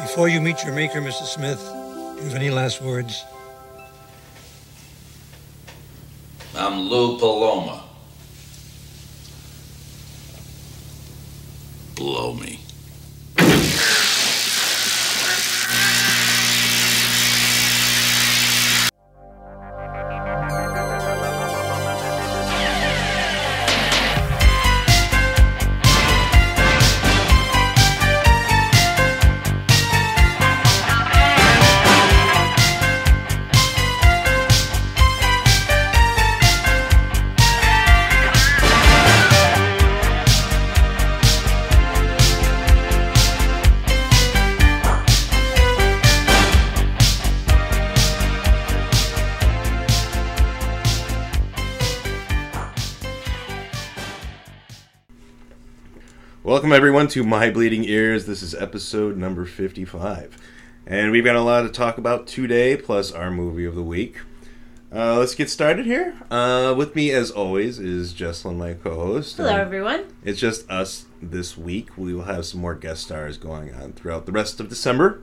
Before you meet your maker, Mr. Smith, do you have any last words? I'm Lou Paloma. Blow me. To My Bleeding Ears. This is episode number 55. And we've got a lot to talk about today, plus our movie of the week. Uh, let's get started here. Uh, with me, as always, is Jesslyn, my co-host. Hello, And everyone. It's just us this week. We will have some more guest stars going on throughout the rest of December.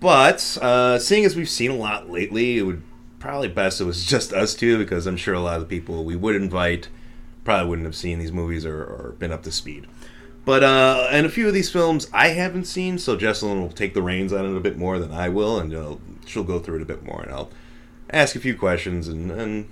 But uh, seeing as we've seen a lot lately, it would probably best it was just us two because I'm sure a lot of the people we would invite probably wouldn't have seen these movies or, or been up to speed. But uh, and a few of these films I haven't seen, so Jesselyn will take the reins on it a bit more than I will, and uh, she'll go through it a bit more, and I'll ask a few questions, and, and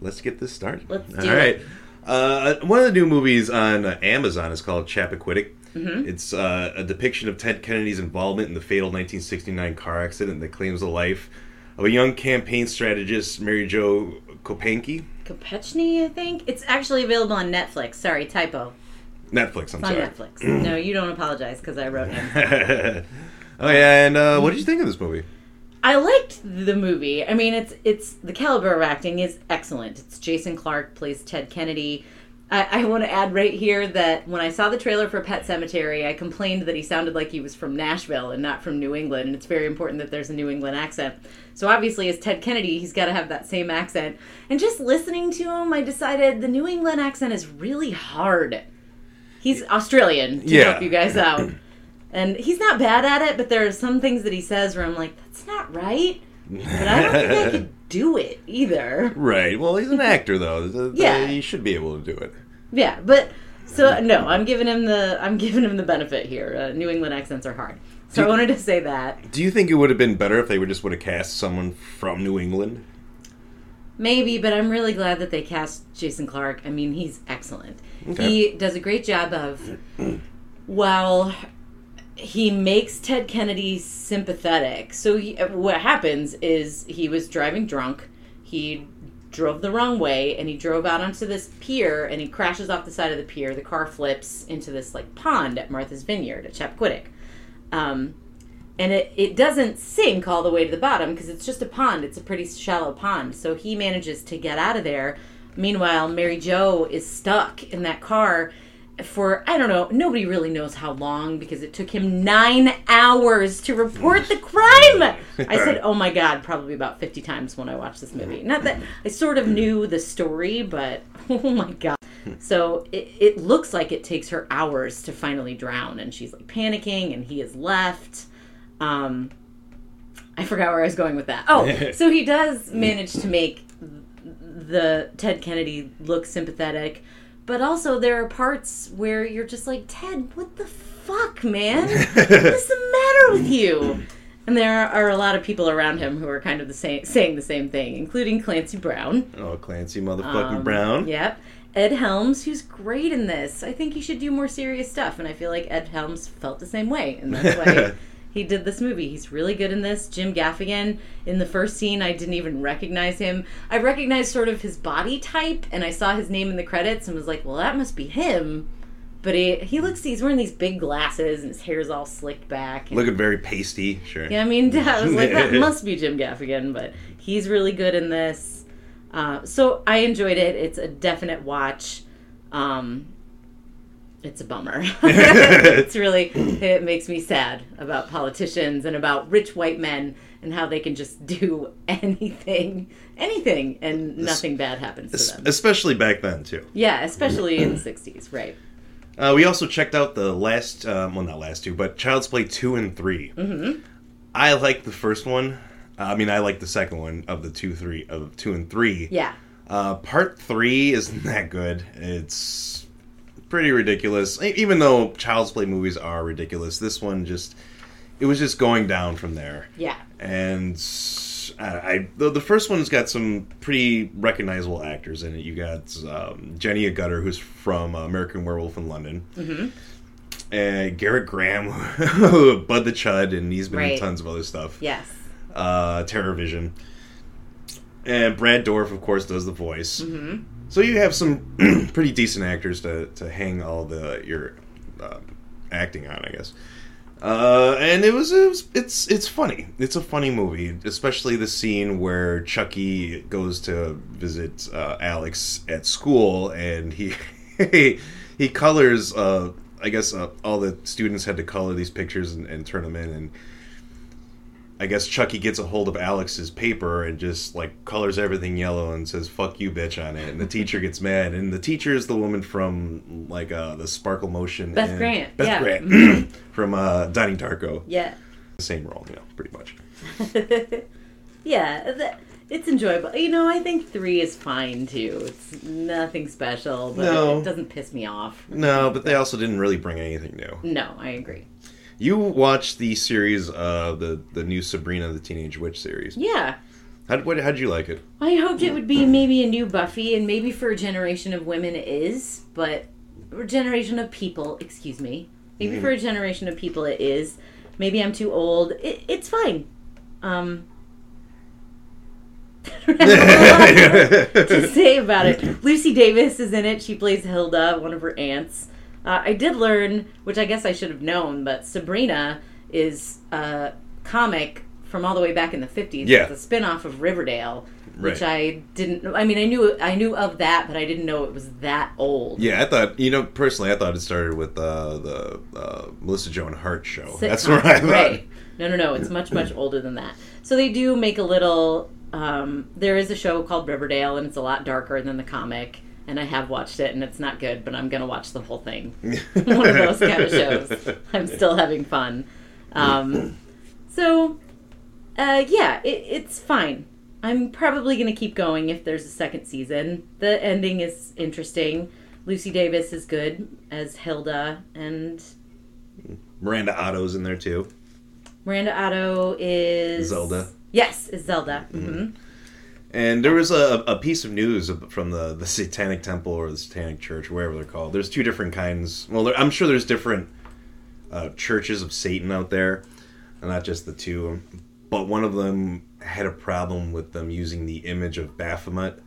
let's get this started. Let's All right. Uh, one of the new movies on Amazon is called Chappaquiddick. Mm-hmm. It's uh, a depiction of Ted Kennedy's involvement in the fatal 1969 car accident that claims the life of a young campaign strategist, Mary Jo Kopenke. Kopechny, I think. It's actually available on Netflix. Sorry, typo. Netflix, I'm on sorry. Netflix. no, you don't apologize because I wrote him. oh yeah, and uh, what did you think of this movie? I liked the movie. I mean, it's it's the caliber of acting is excellent. It's Jason Clarke plays Ted Kennedy. I, I want to add right here that when I saw the trailer for Pet Sematary, I complained that he sounded like he was from Nashville and not from New England, and it's very important that there's a New England accent. So obviously, as Ted Kennedy, he's got to have that same accent. And just listening to him, I decided the New England accent is really hard. He's Australian to Yeah. help you guys out. And he's not bad at it, but there are some things that he says where I'm like, that's not right. But I don't think I could do it either. Right. Well, he's an actor though. Yeah. he should be able to do it. Yeah, but so no, I'm giving him the I'm giving him the benefit here. Uh, New England accents are hard, so I wanted to say that Do you think it would have been better if they would just would have cast someone from New England? Maybe, but I'm really glad that they cast Jason Clarke. I mean, he's excellent. Okay. He does a great job of while he makes Ted Kennedy sympathetic. So he, what happens is he was driving drunk. He drove the wrong way and he drove out onto this pier and he crashes off the side of the pier. The car flips into this like pond at Martha's Vineyard at Chappaquiddick. Um, and it, it doesn't sink all the way to the bottom because it's just a pond. It's a pretty shallow pond. So he manages to get out of there. Meanwhile, Mary Jo is stuck in that car for, I don't know, nobody really knows how long because it took him nine hours to report the crime. I said, oh my God, probably about 50 times when I watched this movie. Not that I sort of knew the story, but oh my God. So it, it looks like it takes her hours to finally drown, and she's like panicking, and he is left. Um, I forgot where I was going with that. Oh, so he does manage to make the Ted Kennedy look sympathetic, but also there are parts where you're just like, Ted, what the fuck, man? What's the matter with you? And there are a lot of people around him who are kind of the same, saying the same thing, including Clancy Brown. Oh, Clancy motherfucking Um, Brown. Yep. Ed Helms, who's great in this. I think he should do more serious stuff, and I feel like Ed Helms felt the same way, and that's why he did this movie. He's really good in this. Jim Gaffigan, in the first scene, I didn't even recognize him. I recognized sort of his body type, and I saw his name in the credits and was like, well, that must be him. But he, he looks, he's wearing these big glasses, and his hair's all slicked back. and- Looking very pasty. Sure. yeah, I mean, I was like, that must be Jim Gaffigan, but he's really good in this. Uh, so I enjoyed it. It's a definite watch. Um, it's a bummer. it's really, it makes me sad about politicians and about rich white men and how they can just do anything, anything, and nothing bad happens to them. Especially back then too. Yeah, especially in the 60s, right. Uh, we also checked out the last, um, well, not last two, but Child's Play two and 3 Mm-hmm. I like the first one. Uh, I mean, I like the second one of the two, three of two and three. Yeah. Uh, part three isn't that good. It's pretty ridiculous. Even though Child's Play movies are ridiculous, this one just it was just going down from there. Yeah. And I, I the, the first one's got some pretty recognizable actors in it. You got um, Jenny Agutter, who's from uh, American Werewolf in London. Mm-hmm. And Gerrit Graham, Bud the Chud, and he's been in tons of other stuff Yes. uh, TerrorVision. And Brad Dourif, of course, does the voice. Mm-hmm. So you have some pretty decent actors to, to hang all the your uh, acting on, I guess. Uh, and it was, it was it's it's funny. It's a funny movie, especially the scene where Chucky goes to visit uh, Alex at school, and he he colors. Uh, I guess uh, all the students had to color these pictures and, and turn them in, and I guess Chucky gets a hold of Alex's paper and just like colors everything yellow and says "fuck you, bitch" on it, and the teacher gets mad. And the teacher is the woman from like uh, the Sparkle Motion. Beth Grant, Beth yeah. Grant from uh, Donnie Darko. Yeah. The Same role, you know, pretty much. yeah. th- It's enjoyable. You know, I think three is fine too. It's nothing special, but No. it doesn't piss me off. No, but they also didn't really bring anything new. No, I agree. You watched the series, uh, the the new Sabrina the Teenage Witch series. Yeah. How what how'd you like it? I hoped it would be maybe a new Buffy, and maybe for a generation of women it is, but or generation of people, excuse me. Maybe for a generation of people it is. Maybe I'm too old. It, it's fine. Um, to say about it. Lucy Davis is in it. She plays Hilda, one of her aunts. Uh, I did learn, which I guess I should have known, but Sabrina is a comic from all the way back in the 50s. Yeah. It's a spin-off of Riverdale, which I didn't I mean I knew I knew of that, but I didn't know it was that old. Yeah, I thought you know personally, I thought it started with uh, the uh, Melissa Joan Hart show. Sitcom. That's where I thought. Right. No, no, no. It's much, much older than that. So they do make a little. Um, there is a show called Riverdale, and it's a lot darker than the comic. And I have watched it, and it's not good, but I'm gonna watch the whole thing. One of those kind of shows. I'm still having fun. Um, so, uh, yeah, it, it's fine. I'm probably gonna keep going if there's a second season. The ending is interesting. Lucy Davis is good as Hilda, and Miranda Otto's in there too. Miranda Otto is Zelda. Yes, is Zelda. hmm And there was a, a piece of news from the, the Satanic Temple or the Satanic Church, wherever they're called. There's two different kinds. Well, there, I'm sure there's different uh, churches of Satan out there, not just the two. But one of them had a problem with them using the image of Baphomet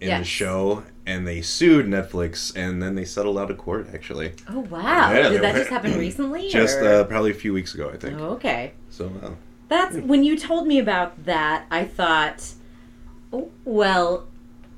in the show, and they sued Netflix, and then they settled out of court. Actually, Oh wow! Yeah, Did that were- just happen recently? just uh, probably a few weeks ago, I think. Oh, okay. So, uh, That's when you told me about that. I thought, well,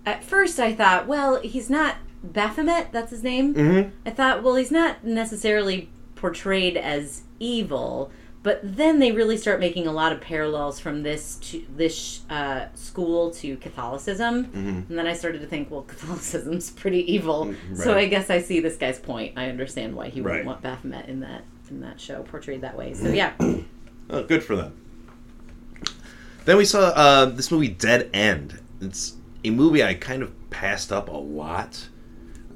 at first I thought, well, he's not Baphomet. That's his name. mhm. I thought, well, he's not necessarily portrayed as evil, but then they really start making a lot of parallels from this to this uh, school to Catholicism, and then I started to think, well, Catholicism's pretty evil. So I guess I see this guy's point. I understand why he wouldn't want Baphomet in that in that show portrayed that way. So yeah, Oh, good for them. Then we saw uh, this movie Dead End. It's a movie I kind of passed up a lot.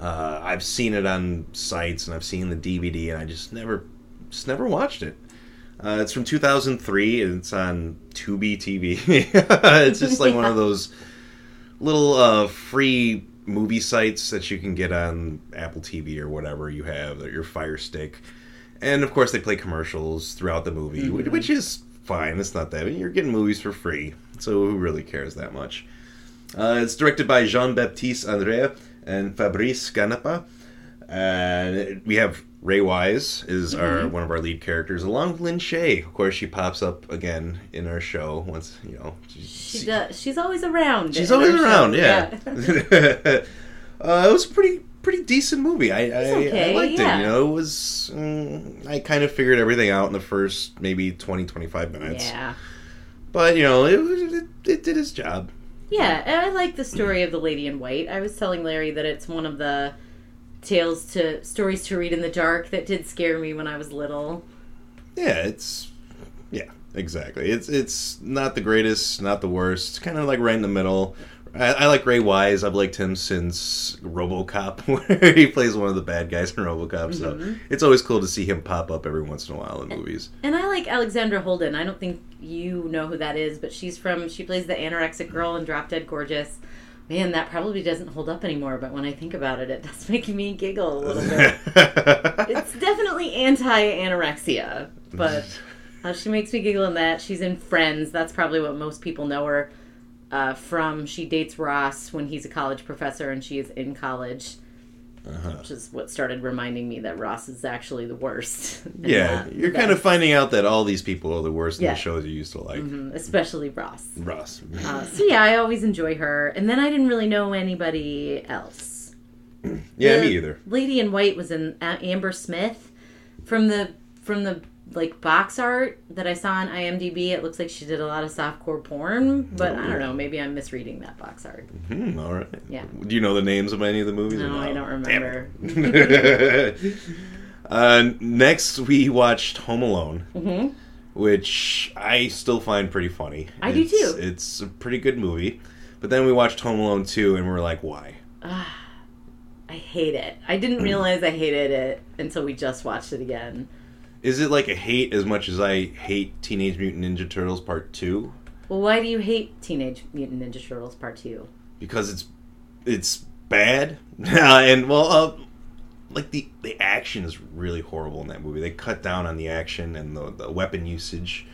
Uh, I've seen it on sites and I've seen the DVD and I just never, just never watched it. Uh, it's from 2003 and it's on Tubi TV. it's just like one of those little uh, free movie sites that you can get on Apple TV or whatever you have, or your Fire Stick. And of course, they play commercials throughout the movie, which, which is fine. It's not that you're getting movies for free, so who really cares that much? Uh, it's directed by Jean Baptiste Andrea and Fabrice Canepa, and we have Ray Wise is our one of our lead characters, along with Lin Shaye. Of course, she pops up again in our show once you know. she does. She's always around. She's always our show. around, yeah. uh, it was pretty pretty decent movie. I I, okay, I liked yeah. it. You know, it was. Mm, I kind of figured everything out in the first maybe 20, 25 minutes. yeah. But you know, it, was- it it did its job. Yeah, and I like the story of the Lady in White. I was telling Larry that it's one of the tales to stories to read in the dark that did scare me when I was little. Yeah, it's yeah, exactly. It's it's not the greatest, not the worst. It's kind of like right in the middle. I, I like Ray Wise. I've liked him since RoboCop, where he plays one of the bad guys in RoboCop. So it's always cool to see him pop up every once in a while in movies. And I like Alexandra Holden. I don't think you know who that is, but she's from she plays the anorexic girl in Drop Dead Gorgeous. Man, that probably doesn't hold up anymore, but when I think about it, it does make me giggle a little bit. it's definitely anti-anorexia, but uh, she makes me giggle in that. She's in Friends. That's probably what most people know her uh, from. She dates Ross when he's a college professor and she is in college, which is what started reminding me that Ross is actually the worst. yeah, you're kind of finding out that all these people are the worst in the shows you used to like. Mhm, especially Ross. Ross. Uh, so yeah, I always enjoy her, and then I didn't really know anybody else. yeah, The me either. Lady in White was in Amber Smith from the from the like box art that I saw on IMDb. It looks like she did a lot of softcore porn, but I don't know. Maybe I'm misreading that box art. Hmm, all right. Yeah. Do you know the names of any of the movies? or No, I don't remember. uh, next, we watched Home Alone, hmm which I still find pretty funny. I do too. It's a pretty good movie. But then we watched Home Alone 2, and we're like, why? I hate it. I didn't realize I hated it until we just watched it again. Is it like a hate as much as I hate Teenage Mutant Ninja Turtles Part 2? Well, why do you hate Teenage Mutant Ninja Turtles Part Two? because it's it's bad? And well uh, like the the action is really horrible in that movie. They cut down on the action and the, the weapon usage.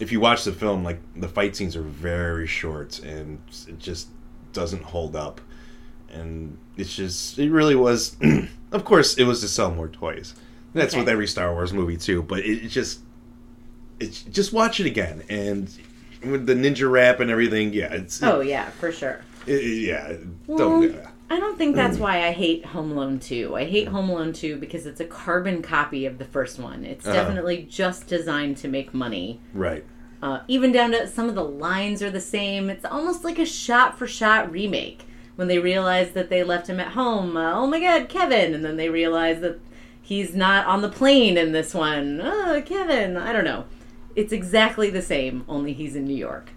If you watch the film like the fight scenes are very short and it just doesn't hold up. And it's just it really was of course it was to sell more toys that's Okay. with every star wars movie too but it, it just it's just watch it again and with the ninja rap and everything yeah it's Oh yeah, for sure. it- it- yeah, Well, don't. I don't think that's why I hate Home Alone 2. I hate Home Alone 2 because it's a carbon copy of the first one. It's Uh-huh. definitely just designed to make money. Right. Uh, even down to some of the lines are the same. It's almost like a shot for shot remake. When they realize that they left him at home, uh, oh my god, Kevin! And then they realize that he's not on the plane in this one. Oh, Kevin! I don't know. It's exactly the same, only he's in New York.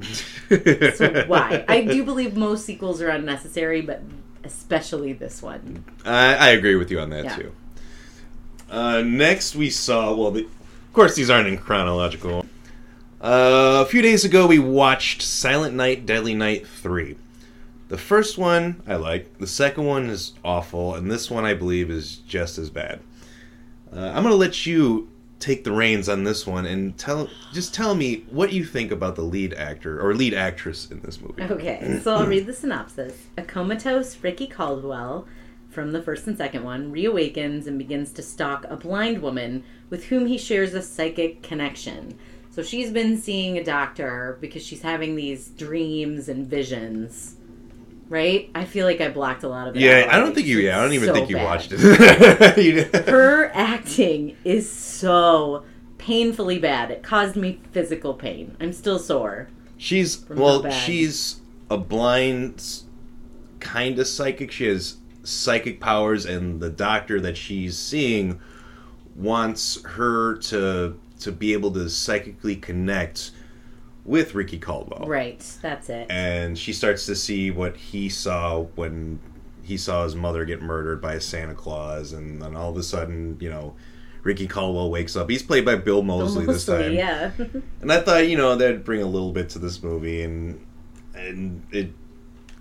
So why? I do believe most sequels are unnecessary, but especially this one. I, I agree with you on that Yeah. too. Uh, next, we saw. Well, the, of course, these aren't in chronological. Uh, a few days ago, we watched Silent Night, Deadly Night three. The first one I like. The second one is awful, and this one I believe is just as bad. Uh, I'm gonna let you take the reins on this one and tell just tell me what you think about the lead actor or lead actress in this movie. Okay, so I'll read the synopsis. A comatose Ricky Caldwell from the first and second one reawakens and begins to stalk a blind woman with whom he shares a psychic connection. So she's been seeing a doctor because she's having these dreams and visions. Right? I feel like I blocked a lot of it. Yeah, out. I don't think you. Yeah, I don't even so think you bad. watched it. Her acting is so painfully bad. It caused me physical pain. I'm still sore. she's well, she's a blind kind of psychic. She has psychic powers, and the doctor that she's seeing wants her to to be able to psychically connect with Ricky Caldwell. Right, that's it. and she starts to see what he saw when he saw his mother get murdered by a Santa Claus, and then all of a sudden, you know, Ricky Caldwell wakes up. He's played by Bill Moseley, this time, yeah. and I thought, you know, that'd bring a little bit to this movie, and and it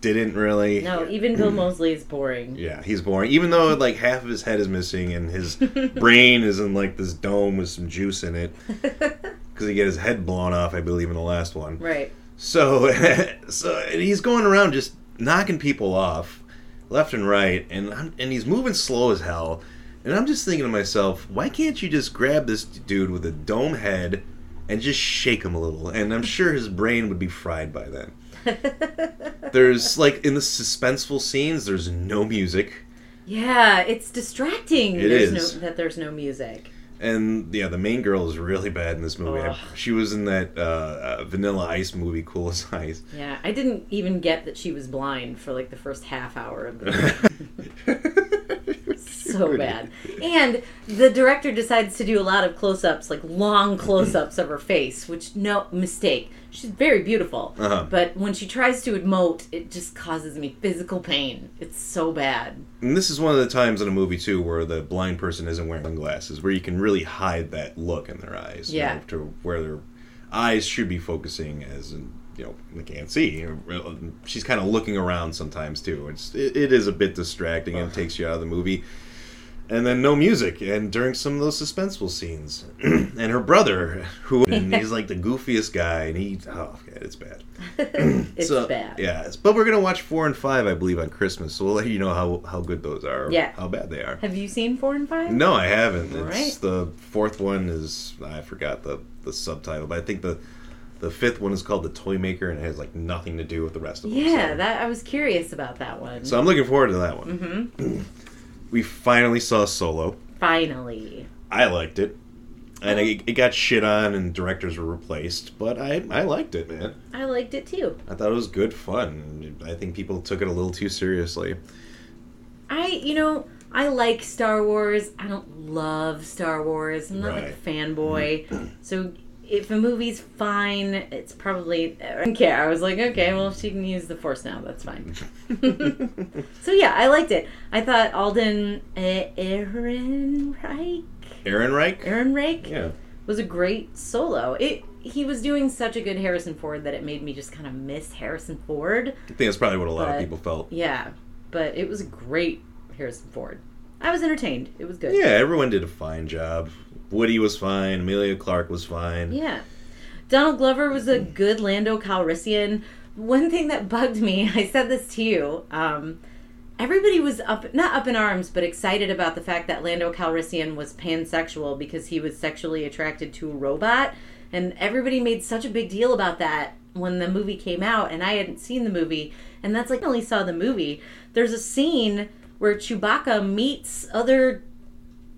didn't really. no, even Bill Moseley is boring. Yeah, he's boring. Even though like half of his head is missing and his brain is in like this dome with some juice in it because he get his head blown off, I believe, in the last one. Right. So, so and he's going around just knocking people off left and right, and I'm, and he's moving slow as hell. And I'm just thinking to myself, why can't you just grab this dude with a dome head and just shake him a little? And I'm sure his brain would be fried by then. There's like in the suspenseful scenes, there's no music, Yeah, it's distracting. It there's is. No, that there's no music. And yeah, the main girl is really bad in this movie. Ugh. She was in that uh, uh, Vanilla Ice movie, Cool as Ice. Yeah, I didn't even get that she was blind for like the first half hour of the so bad. And the director decides to do a lot of close-ups, like long close-ups of her face, which no mistake. She's very beautiful, Uh-huh. but when she tries to emote, it just causes me physical pain. It's so bad. And this is one of the times in a movie too where the blind person isn't wearing sunglasses, where you can really hide that look in their eyes. you know, to where their eyes should be focusing as in, you know they can't see. She's kind of looking around sometimes too. It's it, it is a bit distracting and takes you out of the movie. And then no music, and during some of those suspenseful scenes, and her brother, who he's like the goofiest guy, and he oh, God, it's bad. It's So, bad. Yeah, but we're gonna watch four and five, I believe, on Christmas. So we'll let you know how how good those are. Yeah. how bad they are. Have you seen four and five? No, I haven't. It's Alright. the fourth one is I forgot the the subtitle, but I think the the fifth one is called the Toy Maker, and it has like nothing to do with the rest of them. Yeah, so. that I was curious about that one. So I'm looking forward to that one. hmm We finally saw Solo. Finally. I liked it. And it, it got shit on, and directors were replaced, but I I liked it, man. I liked it too. I thought it was good fun. I think people took it a little too seriously. I, you know, I like Star Wars. I don't love Star Wars. I'm not like a fanboy. Mm-hmm. so if a movie's fine, it's probably. I don't care. I was like, okay, well, if she can use the Force now, that's fine. so yeah, I liked it. I thought Alden uh, Ehrenreich, Aaron Reich? Ehrenreich Yeah. was a great solo. It he was doing such a good Harrison Ford that it made me just kind of miss Harrison Ford. I think that's probably what a lot But- of people felt. Yeah, but it was a great Harrison Ford. I was entertained. It was good. Yeah, everyone did a fine job. Woody was fine. Emilia Clarke was fine. Yeah. Donald Glover was a good Lando Calrissian. One thing that bugged me, I said this to you. Um, everybody was up, not up in arms, but excited about the fact that Lando Calrissian was pansexual because he was sexually attracted to a robot. And everybody made such a big deal about that when the movie came out, and I hadn't seen the movie. And that's like, I only saw the movie. There's a scene where Chewbacca meets other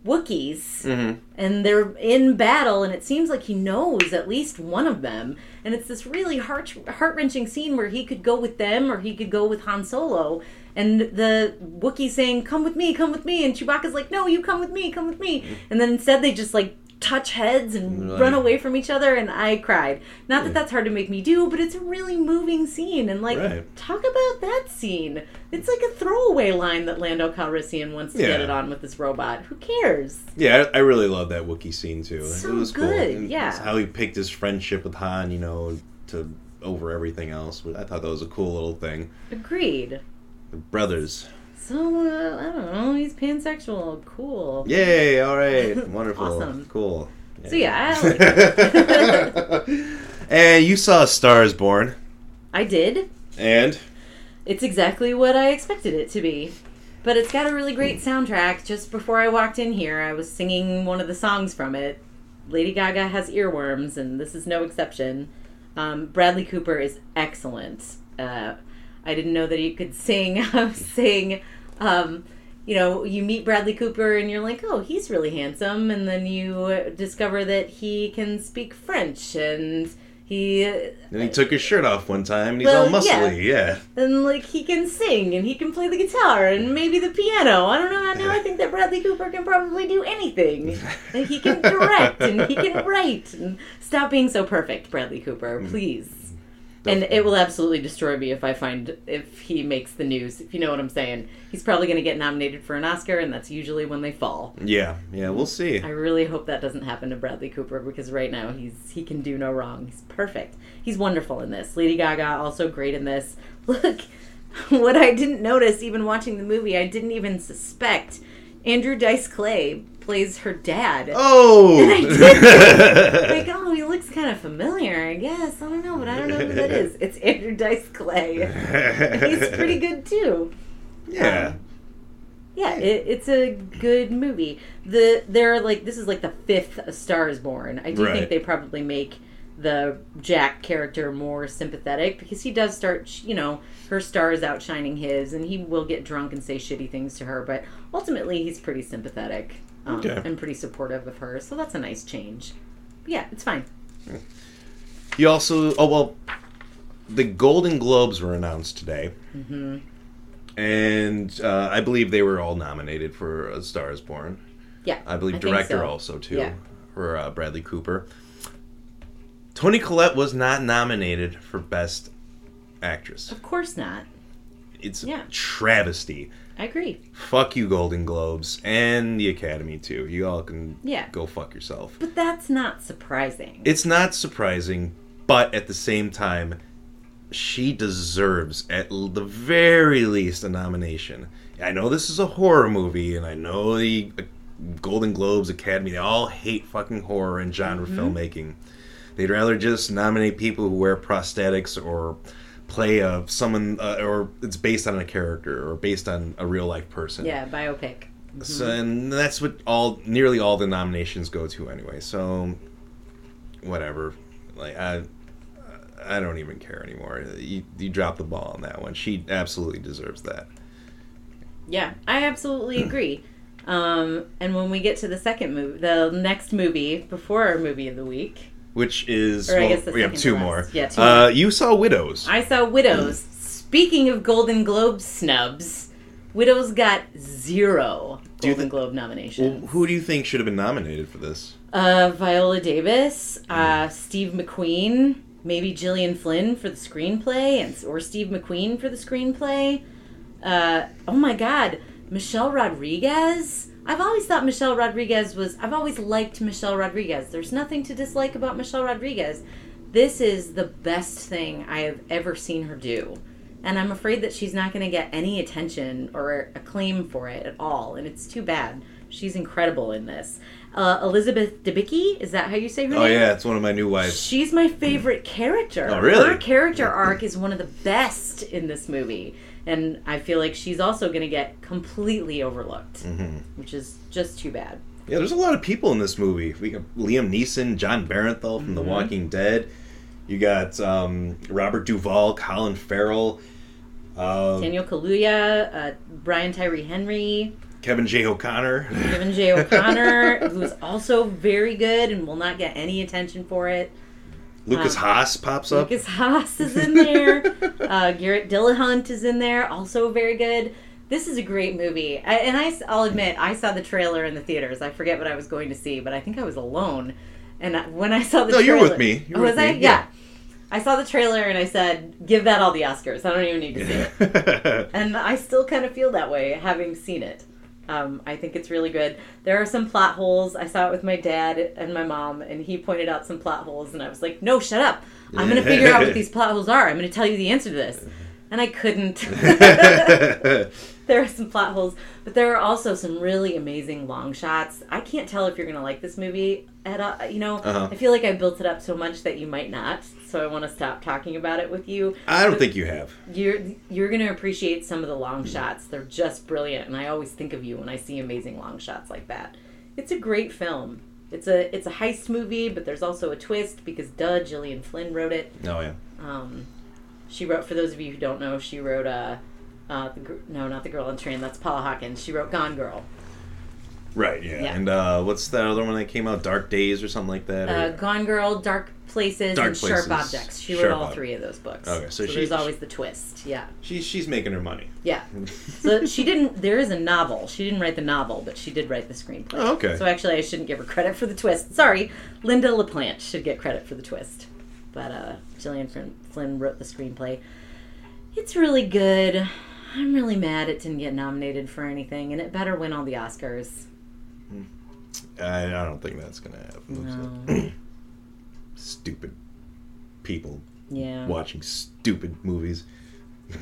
Wookiees Mm-hmm. and they're in battle and it seems like he knows at least one of them. And it's this really heart heart-wrenching scene where he could go with them or he could go with Han Solo. And the Wookiee saying come with me come with me and Chewbacca's like no you come with me come with me. And then instead they just like touch heads and Right. run away from each other and I cried not that that's hard to make me do but it's a really moving scene and like Right. talk about that scene it's like a throwaway line that Lando Calrissian wants to get it on with this robot who cares Yeah, I, I really love that Wookiee scene too. So it was cool. good, And yeah. how he picked his friendship with Han, you know, to over everything else. I thought that was a cool little thing. agreed Brothers. So uh, I don't know. He's pansexual. Cool. Yay! All right, wonderful, Awesome. cool. So yeah, I, like and you saw Stars Born, I did. and It's exactly what I expected it to be. But it's got a really great soundtrack. Just before I walked in here, I was singing one of the songs from it. Lady Gaga has earworms, and this is no exception. Um, Bradley Cooper is excellent. Uh, I didn't know that he could sing. I was saying, um, you know, you meet Bradley Cooper and you're like, oh, he's really handsome. And then you discover that he can speak French and he. then he took his shirt off one time, and he's Well, all muscly. Yeah. and like he can sing and he can play the guitar and maybe the piano. I don't know. Now I think that Bradley Cooper can probably do anything. And he can direct and he can write. And stop being so perfect, Bradley Cooper, please. And it will absolutely destroy me if I find if he makes the news. If you know what I'm saying, he's probably going to get nominated for an Oscar, and that's usually when they fall. Yeah, yeah, we'll see. I really hope that doesn't happen to Bradley Cooper because right now he's he can do no wrong. He's perfect. He's wonderful in this. Lady Gaga also great in this. Look, what I didn't notice even watching the movie, I didn't even suspect. Andrew Dice Clay plays her dad. Oh! And I did. Like, oh, he looks kind of familiar, I guess. I don't know, but I don't know who that is. It's Andrew Dice Clay. He's pretty good too. Yeah. Um, yeah, it, it's a good movie. The they're like this is like the fifth A Star Is Born. I do Right. think they probably make the Jack character more sympathetic because he does start, you know, her star is outshining his, and he will get drunk and say shitty things to her. But ultimately, he's pretty sympathetic um, Okay. and pretty supportive of her. So that's a nice change. But yeah, it's fine. You also, oh well, the Golden Globes were announced today, hmm and uh, I believe they were all nominated for A Star Is Born. Yeah, I believe think director so. also too Yeah. for uh, Bradley Cooper. Toni Collette was not nominated for Best Actress. Of course not. It's Yeah. a travesty. I agree. Fuck you, Golden Globes, and the Academy too. You all can Yeah. go fuck yourself. But that's not surprising. It's not surprising, but at the same time, she deserves at the very least a nomination. I know this is a horror movie, and I know the uh, Golden Globes, Academy, they all hate fucking horror and genre filmmaking. They'd rather just nominate people who wear prosthetics or play of someone, uh, or it's based on a character or based on a real life person. yeah, biopic. So, and that's what all nearly all the nominations go to anyway. So, whatever. Like I, I don't even care anymore. You you dropped the ball on that one. She absolutely deserves that. Yeah, I absolutely agree. Um, and when we get to the second movie, the next movie before our movie of the week, Which is Or I guess we have two more. Yeah, two uh, more. you saw Widows. I saw Widows. Speaking of Golden Globe snubs, Widows got zero Golden thi- Globe well, nominations. who do you think should have been nominated for this? Uh, Viola Davis, uh, Mm. Steve McQueen, maybe Gillian Flynn for the screenplay, and or Steve McQueen for the screenplay. Uh, oh my God, Michelle Rodriguez. I've always thought Michelle Rodriguez was. I've always liked Michelle Rodriguez. There's nothing to dislike about Michelle Rodriguez. This is the best thing I have ever seen her do. And I'm afraid that she's not going to get any attention or acclaim for it at all. And it's too bad. She's incredible in this. Uh, Elizabeth Debicki, is that how you say her Oh name? yeah, it's one of my new wives. She's my favorite character. Oh, really? Her character arc is one of the best in this movie. And I feel like she's also going to get completely overlooked, Mm-hmm. which is just too bad. Yeah, there's a lot of people in this movie. We got Liam Neeson, Jon Bernthal from Mm-hmm. The Walking Dead. You got um, Robert Duvall, Colin Farrell, uh, Daniel Kaluuya, uh, Brian Tyree Henry, Kevin J. O'Connor. Kevin J. O'Connor, who is also very good and will not get any attention for it. Lukas Um, Haas pops up. Lukas Haas is in there. uh, Garret Dillahunt is in there, also very good. This is a great movie, I, and I, I'll admit I saw the trailer in the theaters. I forget what I was going to see, but I think I was alone. And when I saw the No, you trailer, were with me. You Oh, was with I? me, Yeah. yeah. I saw the trailer and I said, "Give that all the Oscars. I don't even need to see it." and I still kind of feel that way having seen it. Um, I think it's really good. There are some plot holes. I saw it with my dad and my mom, and he pointed out some plot holes, and I was like, "No, shut up! I'm going to figure out what these plot holes are. I'm going to tell you the answer to this." And I couldn't. there are some plot holes, but there are also some really amazing long shots. I can't tell if you're going to like this movie at all. You know, Uh-huh. I feel like I built it up so much that you might not. So I want to stop talking about it with you I don't think you have. you're you're gonna appreciate some of the long shots. They're just brilliant, and I always think of you when I see amazing long shots like that. It's a great film. It's a it's a heist movie, but there's also a twist because duh, Gillian Flynn wrote it. Oh yeah. Um, she wrote for those of you who don't know, she wrote uh, uh the, no, not the girl on train. That's Paula Hawkins. She wrote Gone Girl. Right. Yeah. Yeah. And uh, what's that other one that came out? Dark Days or something like that. Uh, or- Gone Girl, Dark Places, Dark and Sharp Objects. She wrote Sharp all Ob- three of those books. Okay, so she- there's always the twist. Yeah. she's she's making her money. Yeah. So she didn't. There is a novel. She didn't write the novel, but she did write the screenplay. Oh, okay. So actually, I shouldn't give her credit for the twist. Sorry, Lynda La Plante should get credit for the twist. But uh, Gillian Flynn wrote the screenplay. It's really good. I'm really mad it didn't get nominated for anything, and it better win all the Oscars. I, I don't think that's gonna happen. No. Stupid people Yeah. watching stupid movies.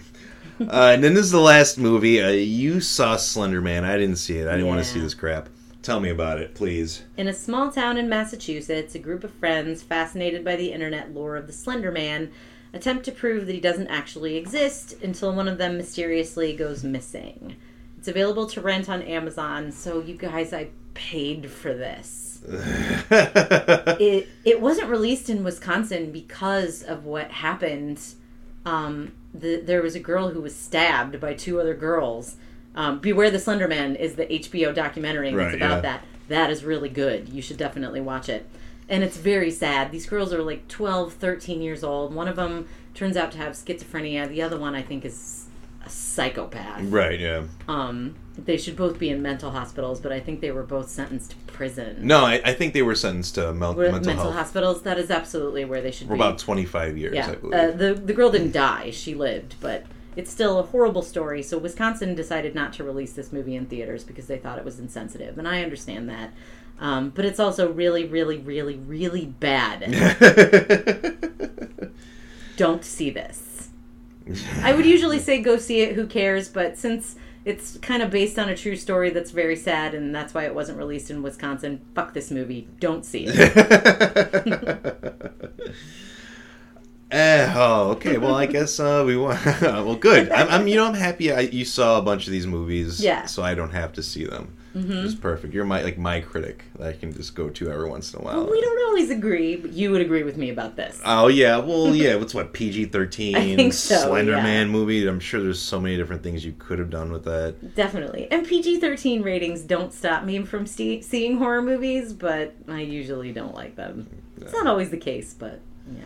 uh, and then this is the last movie. Uh, you saw Slender Man. I didn't see it. I didn't want to see this crap. Tell me about it, please. In a small town in Massachusetts, a group of friends, fascinated by the internet lore of the Slender Man, attempt to prove that he doesn't actually exist until one of them mysteriously goes missing. It's available to rent on Amazon, so you guys, I paid for this. It it wasn't released in Wisconsin because of what happened. Um, the, there was a girl who was stabbed by two other girls. Um, Beware the Slender Man is the HBO documentary that's about yeah. that. That is really good. You should definitely watch it. And it's very sad. These girls are like 12, 13 years old. One of them turns out to have schizophrenia. The other one, I think, is psychopath. Right. Yeah. Um, they should both be in mental hospitals, but I think they were both sentenced to prison. No, I, I think they were sentenced to mel- mental, mental, health hospitals. That is absolutely where they should for be. about twenty five years. yeah, I believe. uh, the the girl didn't die; she lived, but it's still a horrible story. So Wisconsin decided not to release this movie in theaters because they thought it was insensitive, and I understand that. Um, but it's also really, really, really, really bad. Don't see this. I would usually say go see it. Who cares? But since it's kind of based on a true story that's very sad, and that's why it wasn't released in Wisconsin. Fuck this movie. Don't see it. Eh, oh, okay. Well, I guess uh, we want. well, good. I'm, I'm, you know, I'm happy. I, you saw a bunch of these movies, Yeah. So I don't have to see them. Mm-hmm. It's perfect. You're my like my critic that I can just go to every once in a while. we don't always agree, but you would agree with me about this. Oh yeah, well yeah. What's what PG thirteen I think so, Slender yeah. Man movie? I'm sure there's so many different things you could have done with that. Definitely. And PG 13 ratings don't stop me from see- seeing horror movies, but I usually don't like them. It's not always the case, but yeah.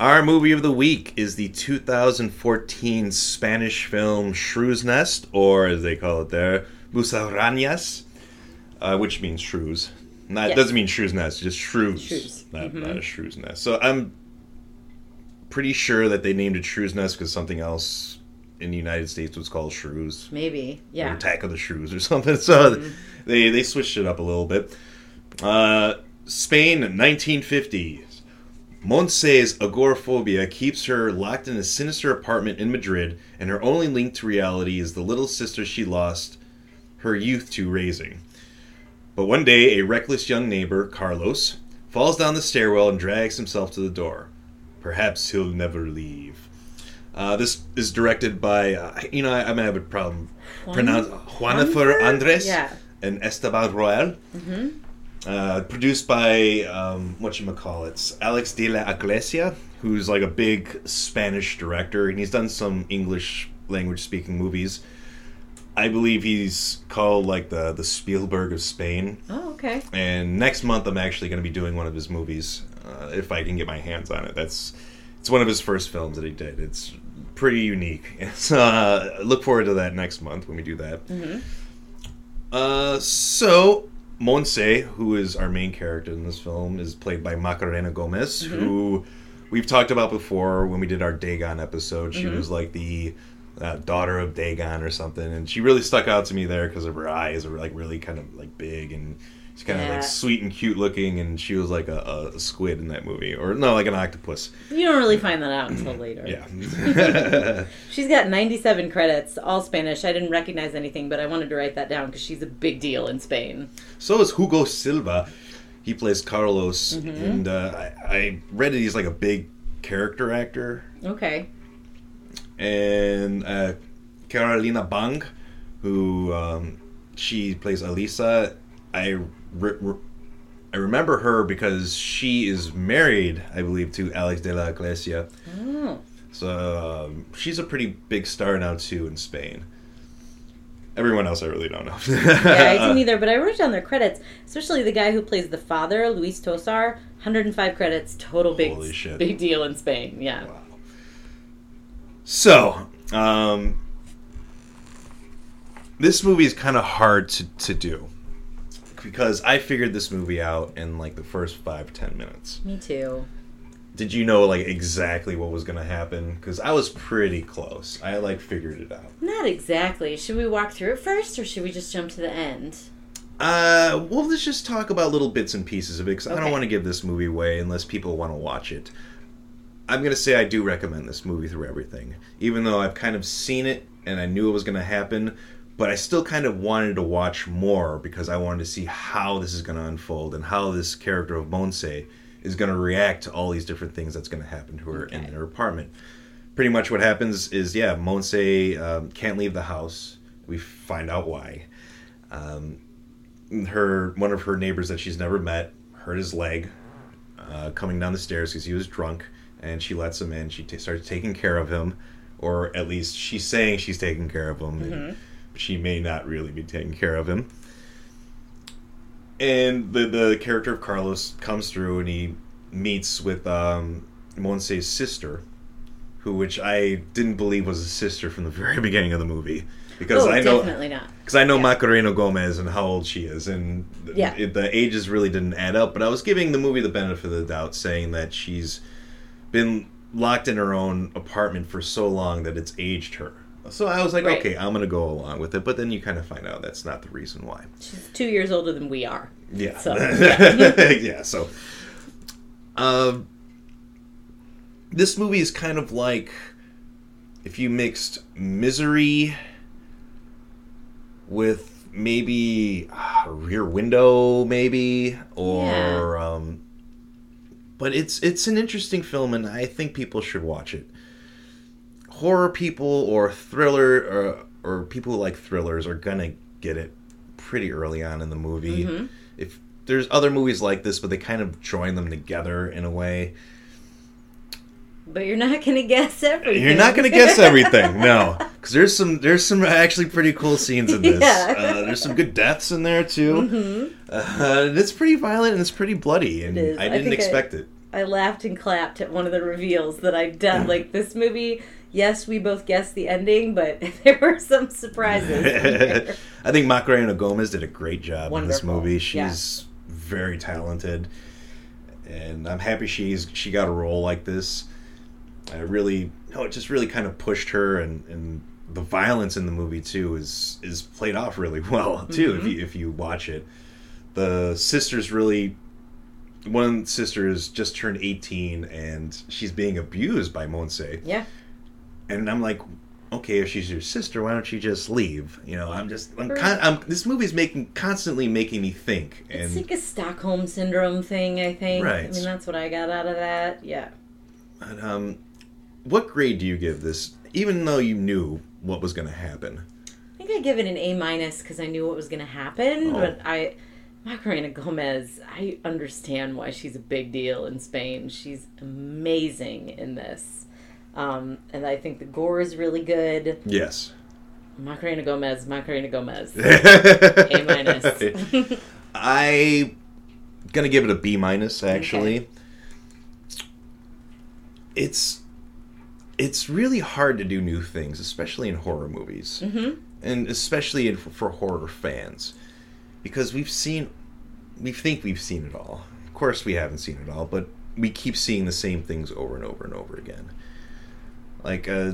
Our movie of the week is the 2014 Spanish film Shrew's Nest, or as they call it there, Musarañas, uh, which means shrews. Not Yes. doesn't mean Shrew's Nest, just shrews, Shrews. Not, not a Shrew's Nest. So I'm pretty sure that they named it Shrew's Nest because something else in the United States was called Shrews. Maybe. or Yeah. Attack of the Shrews or something. So they they switched it up a little bit. Uh, Spain, 1950. Montse's agoraphobia keeps her locked in a sinister apartment in Madrid, and her only link to reality is the little sister she lost her youth to raising. But one day, a reckless young neighbor, Carlos, falls down the stairwell and drags himself to the door. Perhaps he'll never leave. Uh, this is directed by, uh, you know, I, I'm gonna have a problem pronounce Juanifer Andres Yeah. and Esteban Royal. Uh, produced by um, what you call it, Alex de la Iglesia, who's like a big Spanish director, and he's done some English language speaking movies. I believe he's called like the the Spielberg of Spain. Oh, okay. And next month, I'm actually going to be doing one of his movies, uh, if I can get my hands on it. That's it's one of his first films that he did. It's pretty unique. So uh, look forward to that next month when we do that. Uh, so Monse, who is our main character in this film, is played by Macarena Gomez, who we've talked about before when we did our Dagon episode. She was like the uh, daughter of Dagon or something, and she really stuck out to me there because of her eyes are like really kind of like big and she's kind of Yeah. like sweet and cute looking, and she was like a, a squid in that movie, or no, like an octopus. You don't really find that out until later. Yeah. She's got 97 credits, all Spanish. I didn't recognize anything, but I wanted to write that down because she's a big deal in Spain. So is Hugo Silva. He plays Carlos, and uh, I, I read that he's like a big character actor. Okay. And uh, Carolina Bang, who um, she plays Elisa. I re- re- I remember her because she is married, I believe, to Alex de la Iglesia. Oh. So um, she's a pretty big star now too in Spain. Everyone else, I really don't know. Yeah, I didn't either, but I wrote down their credits, especially the guy who plays the father, Luis Tosar. 105 credits, total big, Holy shit. big deal in Spain. Yeah. So, um, this movie is kind of hard to, to do because I figured this movie out in like the first five ten minutes. Me too. Did you know like exactly what was gonna happen? Because I was pretty close. I like figured it out. Not exactly. Should we walk through it first, or should we just jump to the end? Uh, well, let's just talk about little bits and pieces of it because I don't want to give this movie away unless people want to watch it. I'm gonna say I do recommend this movie through everything, even though I've kind of seen it and I knew it was gonna happen, but I still kind of wanted to watch more because I wanted to see how this is gonna unfold and how this character of Monse is gonna react to all these different things that's gonna happen to her in her apartment. Pretty much what happens is, yeah, Monse um, can't leave the house. We find out why her one of her neighbors that she's never met hurt his leg uh, coming down the stairs because he was drunk and she lets him in she t- starts taking care of him or at least she's saying she's taking care of him and she may not really be taking care of him and the the character of carlos comes through and he meets with um, monse's sister who which i didn't believe was a sister from the very beginning of the movie because oh, i know definitely not. because I know Yeah. Macarena Gomez and how old she is, and Yeah. it, the ages really didn't add up. But I was giving the movie the benefit of the doubt, saying that she's been locked in her own apartment for so long that it's aged her. So I was like, Right. okay, I'm gonna go along with it. But then you kind of find out that's not the reason why. She's two years older than we are. Yeah, So, yeah. So, um, this movie is kind of like if you mixed Misery with maybe ah, Rear Window, maybe, or um, but it's it's an interesting film, and I think people should watch it. Horror people or thriller or, or people who like thrillers are gonna get it pretty early on in the movie. If there's other movies like this, but they kind of join them together in a way. but you're not to guess everything. You're not gonna guess everything, no, because there's some there's some actually pretty cool scenes in this. Yeah. Uh, there's some good deaths in there too. Uh, and it's pretty violent and it's pretty bloody, and I I didn't I- expect it. I laughed and clapped at one of the reveals that I've done. Like this movie, yes, we both guessed the ending, but there were some surprises. I think Macarena Gomez did a great job in this Wonderful. movie. Yeah. She's very talented, and I'm happy she's she got a role like this. I really, no, it just really kind of pushed her, and and the violence in the movie too is is played off really well too. Mm-hmm. If you if you watch it, the sisters really. One sister has just turned 18 and she's being abused by Monse yeah, and I'm like, okay, if she's your sister, why don't you just leave? You know, I'm just, I'm, con- I'm this movie's making constantly making me think, it's and like a Stockholm syndrome thing. I think. Right. I mean, that's what I got out of that. Yeah. and, um, what grade do you give this? Even though you knew what was going to happen, I think I give it an A minus because I knew what was going to happen. Oh. But I, Macarena Gomez, I understand why she's a big deal in Spain. She's amazing in this, um, and I think the gore is really good. yes. Macarena Gomez, Macarena Gomez, A minus. I gonna give it a B minus. Actually, it's it's really hard to do new things, especially in horror movies, mm-hmm. and especially in, for horror fans, because we've seen we think we've seen it all. Of course, we haven't seen it all, but we keep seeing the same things over and over and over again. Like, uh,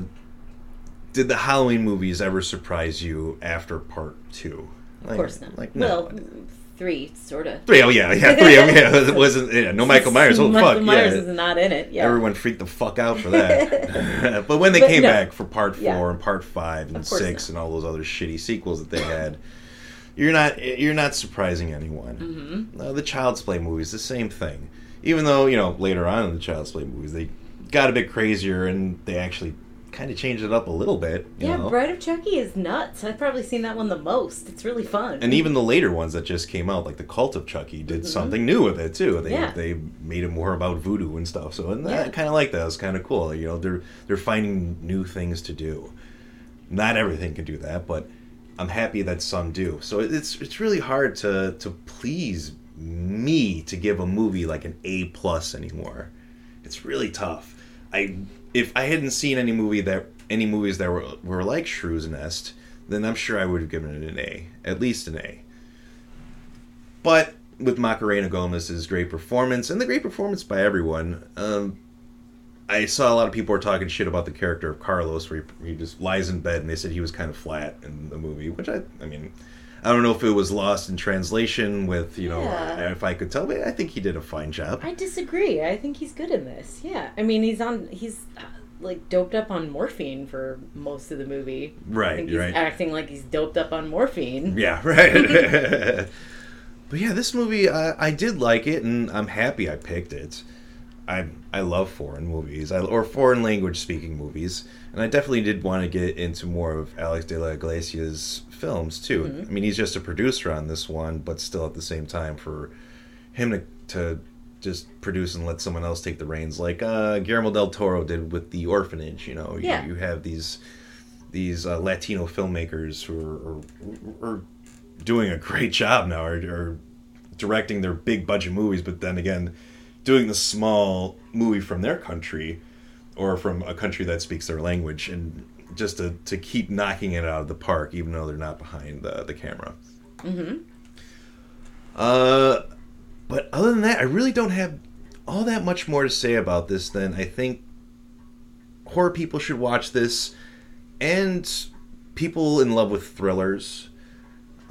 did the Halloween movies ever surprise you after part two? Of course not. Like, no. Well, three, sort of. Three, oh yeah, yeah, three. Oh yeah, it wasn't yeah, no Michael Myers. Oh Michael fuck, Michael Myers yeah. is not in it. Yeah. Everyone freaked the fuck out for that. but when they But came no. back for part four Yeah. and part five and six not. and all those other shitty sequels that they had, you're not you're not surprising anyone. Mm-hmm. Uh, the Child's Play movies, the same thing. Even though you know later on in the Child's Play movies they got a bit crazier and they actually kind of changed it up a little bit. You Yeah, know? Bride of Chucky is nuts. I've probably seen that one the most. It's really fun. And even the later ones that just came out, like the Cult of Chucky, did something new with it too. They Mm-hmm. Yeah. they made it more about voodoo and stuff. So and Yeah. I kind of like that. It's kind of cool. You know, they're they're finding new things to do. Not everything can do that, but I'm happy that some do. So it's it's really hard to to please me to give a movie like an A plus anymore. It's really tough. I if I hadn't seen any movie that any movies that were were like Shrew's Nest, then I'm sure I would have given it an A, at least an A. But with Macarena Gomez's great performance and the great performance by everyone, um, I saw a lot of people were talking shit about the character of Carlos, where he, he just lies in bed, and they said he was kind of flat in the movie. Which I, I mean, I don't know if it was lost in translation with you know Yeah. if I could tell, but I think he did a fine job. I disagree. I think he's good in this. Yeah, I mean he's on he's uh, like doped up on morphine for most of the movie. Right, right. acting like he's doped up on morphine. Yeah, right. but yeah, this movie I, I did like it, and I'm happy I picked it. I I love foreign movies, I, or foreign language speaking movies, and I definitely did want to get into more of Alex de la Iglesia's films too. I mean, he's just a producer on this one, but still at the same time for him to to just produce and let someone else take the reins, like uh, Guillermo del Toro did with The Orphanage. You know, You- you, have these these uh, Latino filmmakers who are, are, are doing a great job now, are, are directing their big budget movies, but then again, doing the small movie from their country or from a country that speaks their language, and just to, to keep knocking it out of the park, even though they're not behind the, the camera. Mm-hmm. Uh, but other than that, I really don't have all that much more to say about this than I think horror people should watch this and people in love with thrillers,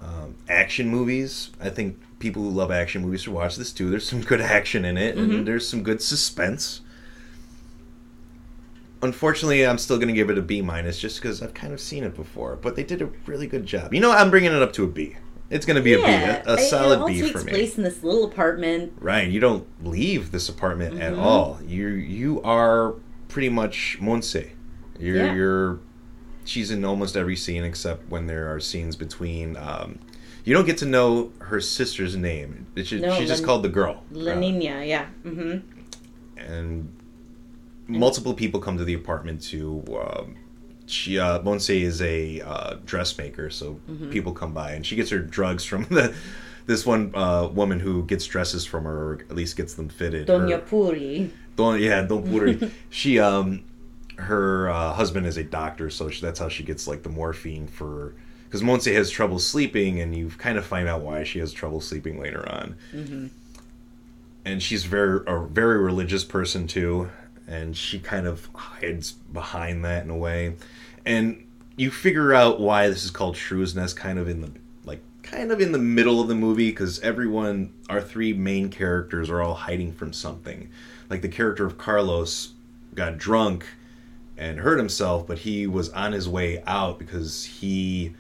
um, action movies. I think people who love action movies should watch this too. There's some good action in it, and there's some good suspense. Unfortunately, I'm still going to give it a B minus just because I've kind of seen it before. But they did a really good job. You know. I'm bringing it up to a B. It's going to be Yeah, a B, a, a it- solid it all B takes for me. place in this little apartment. Right, you don't leave this apartment at Mm-hmm. all. You you are pretty much Monse. You're Yeah. you're she's in almost every scene except when there are scenes between. Um, you don't get to know her sister's name. It's just, No, she's just called the girl. La Uh, Nina, yeah. hmm and multiple people come to the apartment to. Um, she uh, Monse is a uh, dressmaker, so Mm-hmm. people come by, and she gets her drugs from the this one uh, woman who gets dresses from her, or at least gets them fitted. Doña Her- Puri. Don't yeah, put her. she um, her uh, husband is a doctor, so she, that's how she gets like the morphine for. Because Monse has trouble sleeping, and you kind of find out why she has trouble sleeping later on. Mm-hmm. And she's very a very religious person too, and she kind of hides behind that in a way. And you figure out why this is called Shrew's Nest, kind of in the like kind of in the middle of the movie, because everyone, our three main characters, are all hiding from something. Like the character of Carlos got drunk and hurt himself, but he was on his way out because he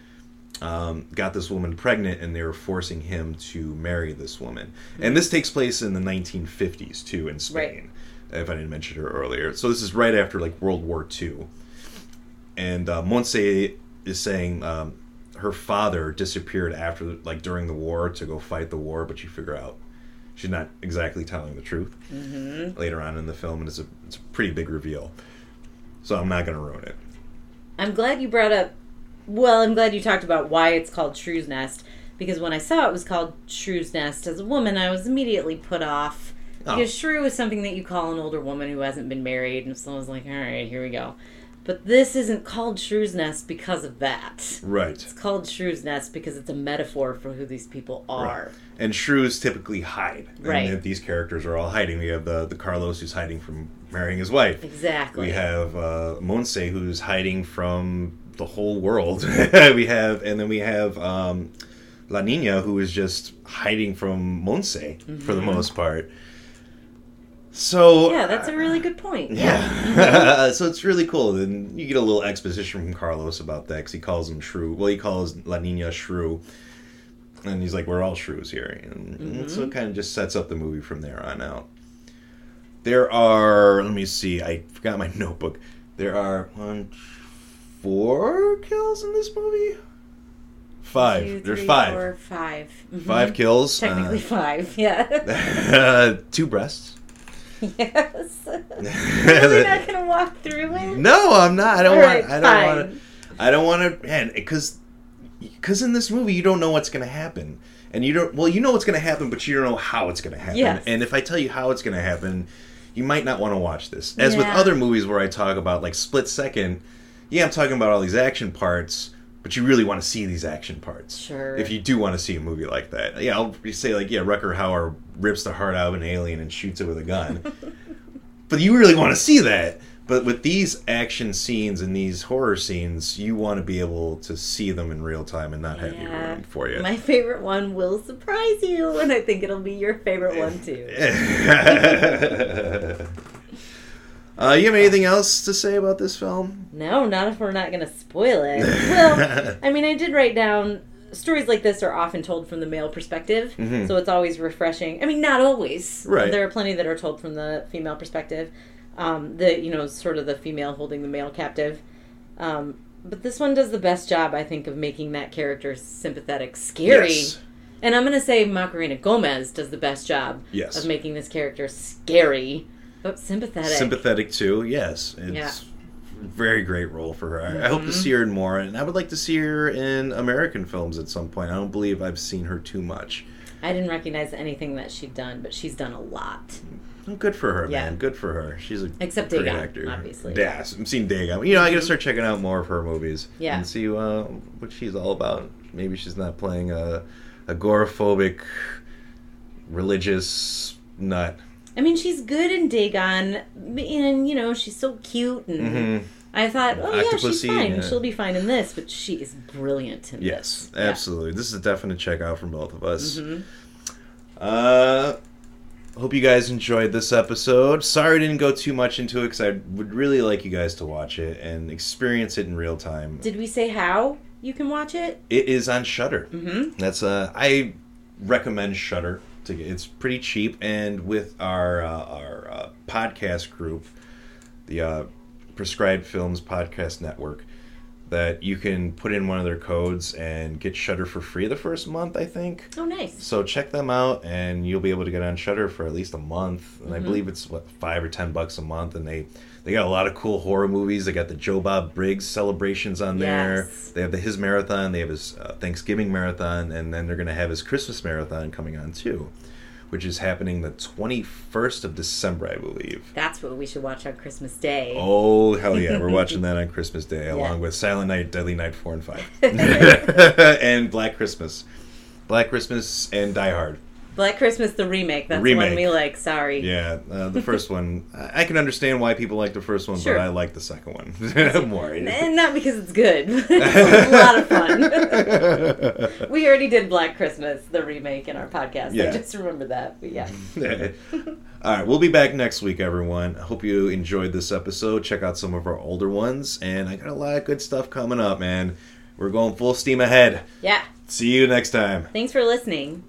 um, got this woman pregnant and they were forcing him to marry this woman. And this takes place in the 1950s too in Spain, if I didn't mention her earlier. So this is right after like World War II. And uh, Monse is saying um, her father disappeared after, like during the war to go fight the war, but you figure out she's not exactly telling the truth later on in the film, and it's a, it's a pretty big reveal. So I'm not going to ruin it. I'm glad you brought up. Well, I'm glad you talked about why it's called Shrew's Nest because when I saw it was called Shrew's Nest as a woman, I was immediately put off Oh. because shrew is something that you call an older woman who hasn't been married, and so I was like, all right, here we go. But this isn't called Shrew's Nest because of that. Right. It's called Shrew's Nest because it's a metaphor for who these people are. And shrews typically hide. Right. And these characters are all hiding. We have the, the Carlos who's hiding from marrying his wife. Exactly. We have uh, Monse who's hiding from the whole world. we have, and then we have um, La Nina who is just hiding from Monse for the most part. So Mm-hmm. yeah, that's a really good point. yeah. so it's really cool. Then you get a little exposition from Carlos about that because he calls him Shrew. Well, he calls La Nina Shrew. And he's like, we're all shrews here. And, and so it kind of just sets up the movie from there on out. There are, let me see, I forgot my notebook. There are one, four kills in this movie. Five. Two, There's three, five. four, five. Mhm. Five kills. Technically five. Yeah. Uh, two breasts. yes. We're not gonna walk through it. No, I'm not. I don't All want. right, I don't want to. I don't want to. Man, because because in this movie you don't know what's going to happen, and you don't. Well, you know what's going to happen, but you don't know how it's going to happen. Yes. And if I tell you how it's going to happen, you might not want to watch this. As with other movies where I talk about like split second, yeah, I'm talking about all these action parts. But you really want to see these action parts. Sure. If you do want to see a movie like that, yeah, I'll say like, yeah, Rutger Hauer rips the heart out of an alien and shoots it with a gun. but you really want to see that. But with these action scenes and these horror scenes, you want to be able to see them in real time and not have Yeah. ruined for you. My favorite one will surprise you, and I think it'll be your favorite one too. uh, you have anything else to say about this film? No, not if we're not going to spoil it. Well, I mean, I did write down stories like this are often told from the male perspective, so it's always refreshing. I mean, not always. Mm-hmm. Right. There are plenty that are told from the female perspective. Um, the you know sort of the female holding the male captive. Um, but this one does the best job, I think, of making that character sympathetic, scary. Yes. And I'm going to say Macarena Gomez does the best job Yes. of making this character scary, but sympathetic. Sympathetic too, yes. It's Yeah. Very great role for her. I, I hope to see her in more, and I would like to see her in American films at some point. I don't believe I've seen her too much. I didn't recognize anything that she'd done, but she's done a lot. Oh, good for her, Yeah. man. Good for her. She's a Except great Dagon, actor. obviously. Yeah, I've seen Dagon. You know, I got to start checking out more of her movies. Yeah. And see uh, what she's all about. Maybe she's not playing a agoraphobic, religious nut. I mean, she's good in Dagon, and you know, she's so cute, and Mhm. I thought, oh yeah, she's fine. yeah. She'll be fine in this, but she is brilliant in Yes, this. Yeah. absolutely. This is a definite check out from both of us. Mhm. Uh, hope you guys enjoyed this episode. Sorry I didn't go too much into it because I would really like you guys to watch it and experience it in real time. Did we say how you can watch it? It is on Shudder. Mm-hmm. That's uh, I recommend Shudder. It's pretty cheap, and with our uh, our uh, podcast group, the uh, Prescribed Films Podcast Network, that you can put in one of their codes and get Shudder for free the first month. I think. Oh, nice. So check them out, and you'll be able to get on Shudder for at least a month. And I believe it's what five or ten bucks a month, and they they got a lot of cool horror movies. They got the Joe Bob Briggs celebrations on there. Yes. They have the his marathon. They have his uh, Thanksgiving marathon, and then they're gonna have his Christmas marathon coming on too, which is happening the twenty first of December, I believe. That's what we should watch on Christmas Day. Oh hell yeah, we're watching that on Christmas Day along with Silent Night, Deadly Night four and five, and Black Christmas, Black Christmas and Die Hard. Black Christmas, the remake. That's the one we like. Sorry. Yeah, uh, the first one. I I can understand why people like the first one, Sure. but I like the second one more. And not because it's good. it's a lot of fun. we already did Black Christmas, the remake, in our podcast. Yeah. I just remember that. But yeah. All right, we'll be back next week, everyone. I hope you enjoyed this episode. Check out some of our older ones, and I got a lot of good stuff coming up, man. We're going full steam ahead. Yeah. See you next time. Thanks for listening.